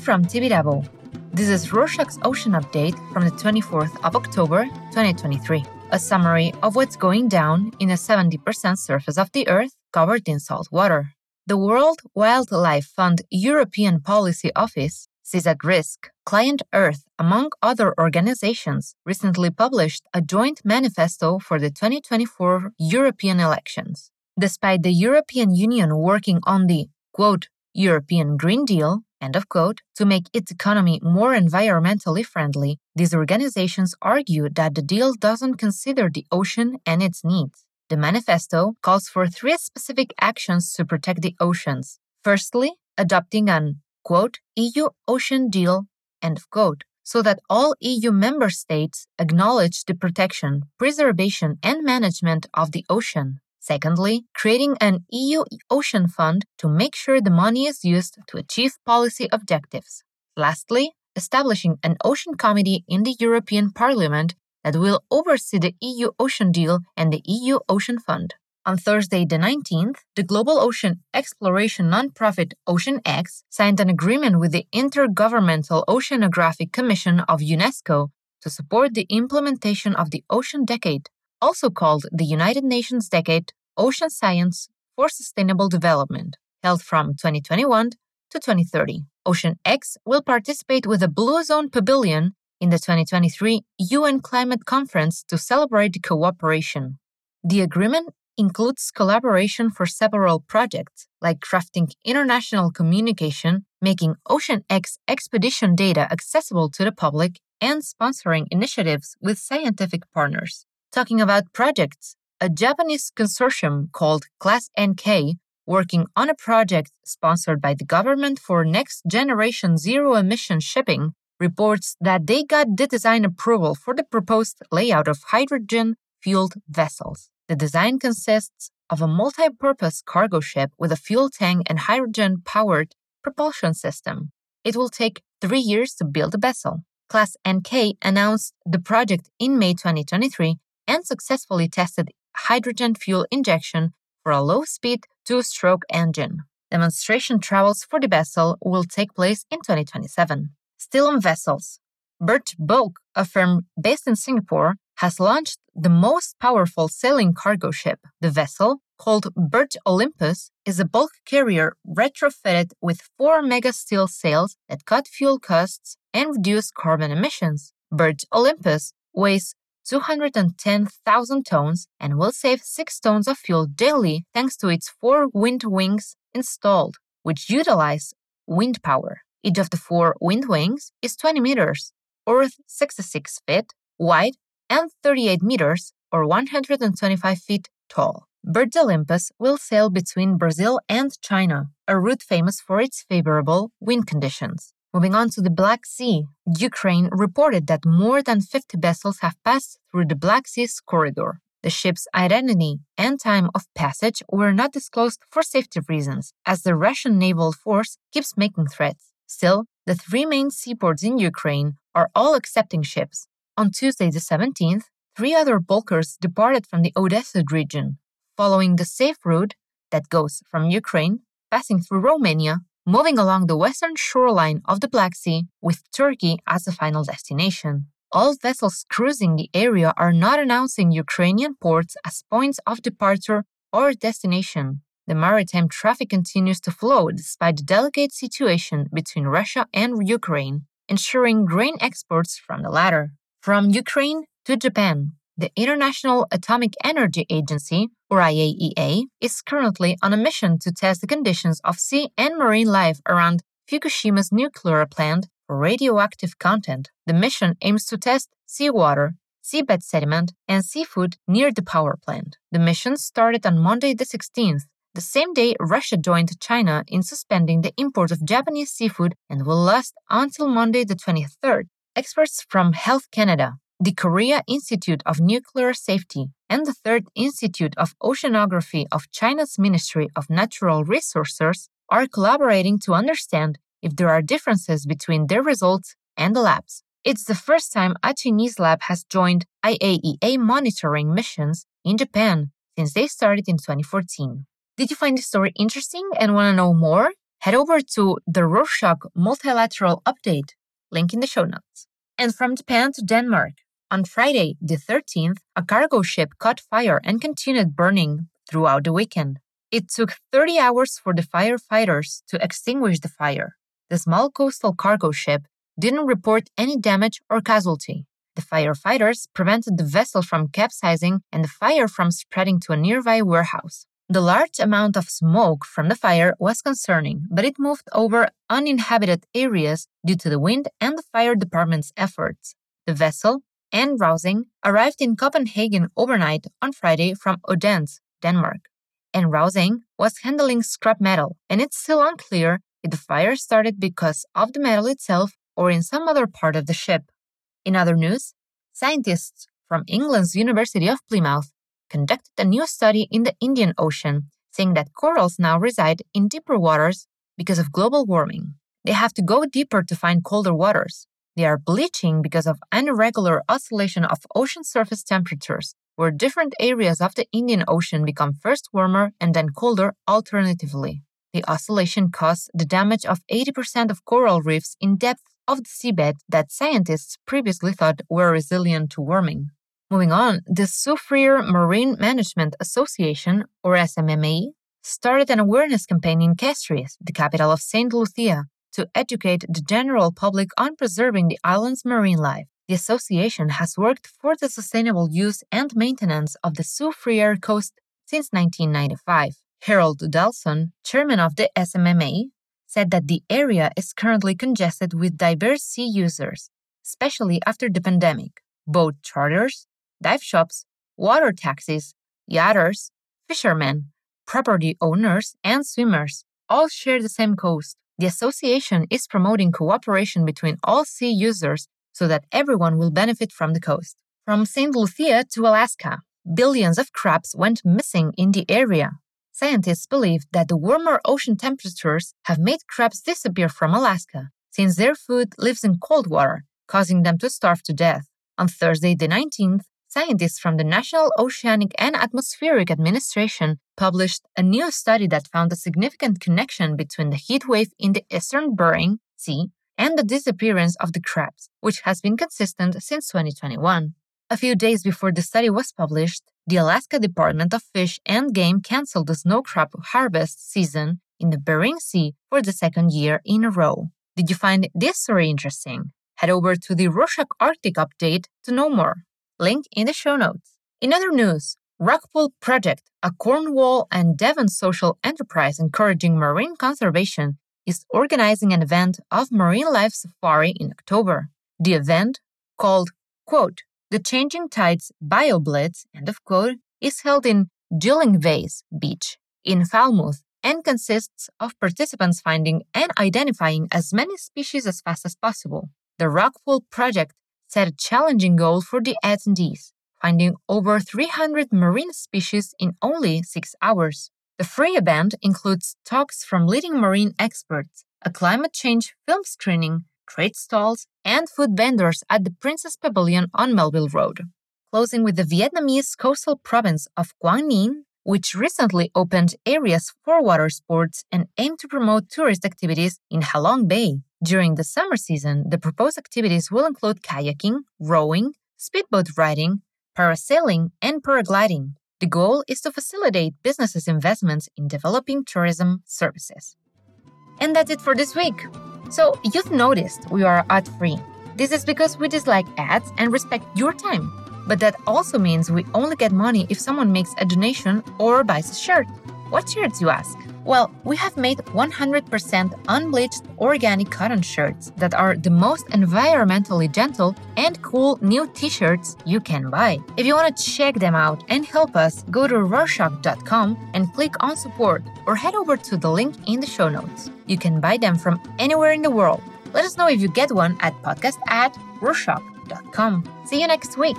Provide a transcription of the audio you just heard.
From Tibidabo. This is Rorshok's Ocean Update from the 24th of October 2023. A summary of what's going down in a 70% surface of the Earth covered in salt water. The World Wildlife Fund European Policy Office Seas At Risk Client Earth, among other organizations, recently published a joint manifesto for the 2024 European elections. Despite the European Union working on the quote, European Green Deal, end of quote, to make its economy more environmentally friendly, these organizations argue that the deal doesn't consider the ocean and its needs. The manifesto calls for three specific actions to protect the oceans. Firstly, adopting an quote, EU ocean deal, end of quote, so that all EU member states acknowledge the protection, preservation, and management of the ocean. Secondly, creating an EU ocean fund to make sure the money is used to achieve policy objectives. Lastly, establishing an ocean committee in the European Parliament that will oversee the EU Ocean Deal and the EU Ocean Fund. On Thursday, the 19th, the global ocean exploration nonprofit OceanX signed an agreement with the Intergovernmental Oceanographic Commission of UNESCO to support the implementation of the Ocean Decade, also called the United Nations Decade Ocean Science for Sustainable Development, held from 2021 to 2030. OceanX will participate with a Blue Zone Pavilion in the 2023 UN Climate Conference to celebrate cooperation. The agreement includes collaboration for several projects, like crafting international communication, making OceanX expedition data accessible to the public, and sponsoring initiatives with scientific partners. Talking about projects, a Japanese consortium called Class NK, working on a project sponsored by the government for next generation zero emission shipping, reports that they got the design approval for the proposed layout of hydrogen fueled vessels. The design consists of a multi purpose cargo ship with a fuel tank and hydrogen powered propulsion system. It will take three years to build a vessel. Class NK announced the project in May 2023 and successfully tested hydrogen fuel injection for a low speed two stroke engine. Demonstration travels for the vessel will take place in 2027. Still on vessels, Berge Bulk, a firm based in Singapore, has launched the most powerful sailing cargo ship. The vessel, called Berge Olympus, is a bulk carrier retrofitted with four mega steel sails that cut fuel costs and reduce carbon emissions. Berge Olympus weighs 210,000 tons and will save 6 tons of fuel daily thanks to its four wind wings installed, which utilize wind power. Each of the four wind wings is 20 meters, or 66 feet, wide and 38 meters, or 125 feet, tall. Berge Olympus will sail between Brazil and China, a route famous for its favorable wind conditions. Moving on to the Black Sea, Ukraine reported that more than 50 vessels have passed through the Black Sea's corridor. The ship's identity and time of passage were not disclosed for safety reasons, as the Russian naval force keeps making threats. Still, the three main seaports in Ukraine are all accepting ships. On Tuesday, the 17th, three other bulkers departed from the Odessa region, following the safe route that goes from Ukraine, passing through Romania, moving along the western shoreline of the Black Sea with Turkey as the final destination. All vessels cruising the area are not announcing Ukrainian ports as points of departure or destination. The maritime traffic continues to flow despite the delicate situation between Russia and Ukraine, ensuring grain exports from the latter. From Ukraine to Japan, the International Atomic Energy Agency, or IAEA, is currently on a mission to test the conditions of sea and marine life around Fukushima's nuclear plant for radioactive content. The mission aims to test seawater, seabed sediment, and seafood near the power plant. The mission started on Monday the 16th, the same day Russia joined China in suspending the import of Japanese seafood and will last until Monday the 23rd. Experts from Health Canada, the Korea Institute of Nuclear Safety, and the Third Institute of Oceanography of China's Ministry of Natural Resources are collaborating to understand if there are differences between their results and the labs. It's the first time a Chinese lab has joined IAEA monitoring missions in Japan since they started in 2014. Did you find this story interesting and want to know more? head over to the Rorshok Multilateral Update, link in the show notes. And from Japan to Denmark, on Friday, the 13th, a cargo ship caught fire and continued burning throughout the weekend. It took 30 hours for the firefighters to extinguish the fire. The small coastal cargo ship didn't report any damage or casualty. The firefighters prevented the vessel from capsizing and the fire from spreading to a nearby warehouse. The large amount of smoke from the fire was concerning, but it moved over uninhabited areas due to the wind and the fire department's efforts. The vessel and Rousing arrived in Copenhagen overnight on Friday from Odense, Denmark. And Rousing was handling scrap metal, and it's still unclear if the fire started because of the metal itself or in some other part of the ship. In other news, scientists from England's University of Plymouth conducted a new study in the Indian Ocean, saying that corals now reside in deeper waters because of global warming. They have to go deeper to find colder waters. They are bleaching because of irregular oscillation of ocean surface temperatures, where different areas of the Indian Ocean become first warmer and then colder alternatively. The oscillation caused the damage of 80% of coral reefs in depth of the seabed that scientists previously thought were resilient to warming. Moving on, the Soufriere Marine Management Association, or SMMA, started an awareness campaign in Castries, the capital of St. Lucia, to educate the general public on preserving the island's marine life. The association has worked for the sustainable use and maintenance of the Soufriere coast since 1995. Harold Delson, chairman of the SMMA, said that the area is currently congested with diverse sea users, especially after the pandemic. Boat charters, dive shops, water taxis, yachters, fishermen, property owners, and swimmers all share the same coast. The association is promoting cooperation between all sea users so that everyone will benefit from the coast. From St. Lucia to Alaska, billions of crabs went missing in the area. Scientists believe that the warmer ocean temperatures have made crabs disappear from Alaska, since their food lives in cold water, causing them to starve to death. On Thursday, the 19th, Scientists from the National Oceanic and Atmospheric Administration published a new study that found a significant connection between the heat wave in the eastern Bering Sea and the disappearance of the crabs, which has been consistent since 2021. A few days before the study was published, the Alaska Department of Fish and Game canceled the snow crab harvest season in the Bering Sea for the second year in a row. Did you find this story interesting? Head over to the Rorshok Arctic update to know more link in the show notes. In other news, Rockpool Project, a Cornwall and Devon social enterprise encouraging marine conservation, is organizing an event of marine life safari in October. The event, called, quote, the Changing Tides BioBlitz, end of quote, is held in Gyllyngvase Beach in Falmouth and consists of participants finding and identifying as many species as fast as possible. The Rockpool Project set a challenging goal for the attendees, finding over 300 marine species in only six hours. The free event includes talks from leading marine experts, a climate change film screening, trade stalls, and food vendors at the Princess Pavilion on Melville Road. Closing with the Vietnamese coastal province of Quang Ninh, which recently opened areas for water sports and aimed to promote tourist activities in Halong Bay. During the summer season, the proposed activities will include kayaking, rowing, speedboat riding, parasailing, and paragliding. The goal is to facilitate businesses' investments in developing tourism services. And that's it for this week. So, you've noticed we are ad free. This is because we dislike ads and respect your time. But that also means we only get money if someone makes a donation or buys a shirt. What shirts, you ask? Well, we have made 100% unbleached organic cotton shirts that are the most environmentally gentle and cool new t shirts you can buy. If you want to check them out and help us, go to Rorshok.com and click on support or head over to the link in the show notes. You can buy them from anywhere in the world. Let us know if you get one at podcast at Rorshok.com. See you next week.